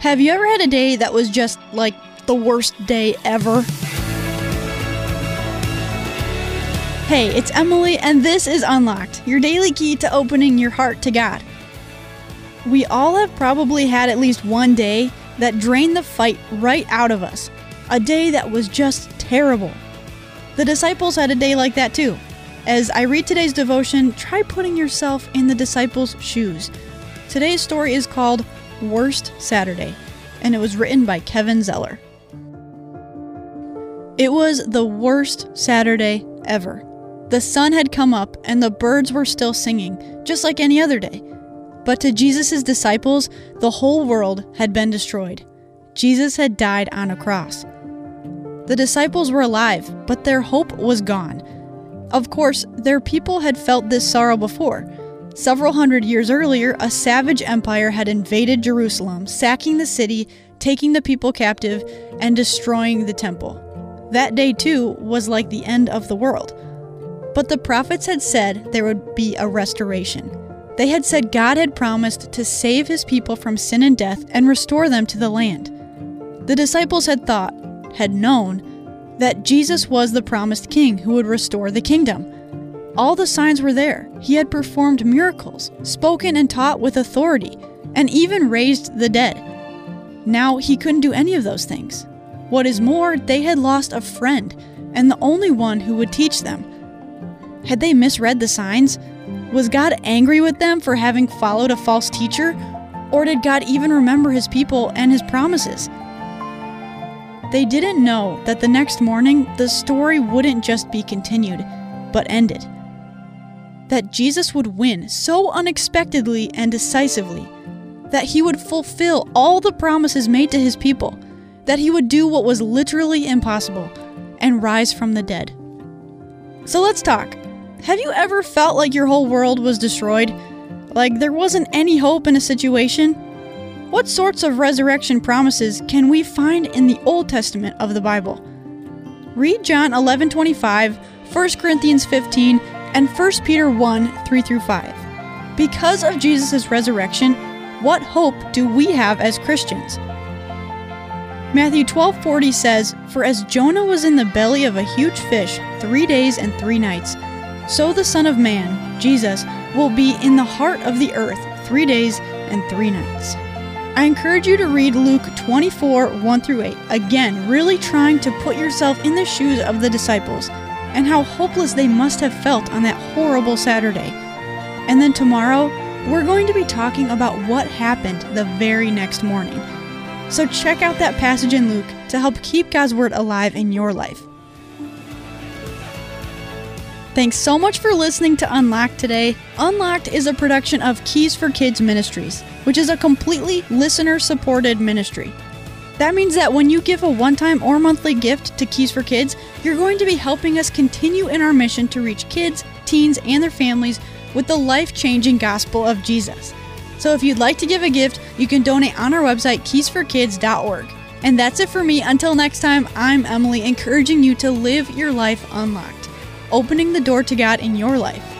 Have you ever had a day that was just like the worst day ever? Hey, it's Emily, and this is Unlocked, your daily key to opening your heart to God. We all have probably had at least one day that drained the fight right out of us, a day that was just terrible. The disciples had a day like that too. As I read today's devotion, try putting yourself in the disciples' shoes. Today's story is called Worst Saturday, and it was written by Kevin Zeller. It was the worst Saturday ever. The sun had come up and the birds were still singing, just like any other day. But to Jesus' disciples, the whole world had been destroyed. Jesus had died on a cross. The disciples were alive, but their hope was gone. Of course, their people had felt this sorrow before. Several hundred years earlier, a savage empire had invaded Jerusalem, sacking the city, taking the people captive, and destroying the temple. That day, too, was like the end of the world. But the prophets had said there would be a restoration. They had said God had promised to save his people from sin and death and restore them to the land. The disciples had thought, had known, that Jesus was the promised king who would restore the kingdom. All the signs were there. He had performed miracles, spoken and taught with authority, and even raised the dead. Now he couldn't do any of those things. What is more, they had lost a friend, and the only one who would teach them. Had they misread the signs? Was God angry with them for having followed a false teacher? Or did God even remember his people and his promises? They didn't know that the next morning the story wouldn't just be continued, but ended. That Jesus would win so unexpectedly and decisively, that he would fulfill all the promises made to his people, that he would do what was literally impossible and rise from the dead. So let's talk. Have you ever felt like your whole world was destroyed? Like there wasn't any hope in a situation? What sorts of resurrection promises can we find in the Old Testament of the Bible? Read John 11:25, 1 Corinthians 15, and 1 Peter 1, 3 through 5. Because of Jesus' resurrection, what hope do we have as Christians? Matthew 12:40 says, "For as Jonah was in the belly of a huge fish 3 days and 3 nights, so the Son of Man, Jesus, will be in the heart of the earth three days and three nights. I encourage you to read Luke 24 1 through 8, again, really trying to put yourself in the shoes of the disciples and how hopeless they must have felt on that horrible Saturday. And then tomorrow, we're going to be talking about what happened the very next morning. So check out that passage in Luke to help keep God's Word alive in your life. Thanks so much for listening to Unlocked today. Unlocked is a production of Keys for Kids Ministries, which is a completely listener supported ministry. That means that when you give a one time or monthly gift to Keys for Kids, you're going to be helping us continue in our mission to reach kids, teens, and their families with the life changing gospel of Jesus. So if you'd like to give a gift, you can donate on our website, keysforkids.org. And that's it for me. Until next time, I'm Emily, encouraging you to live your life unlocked opening the door to God in your life.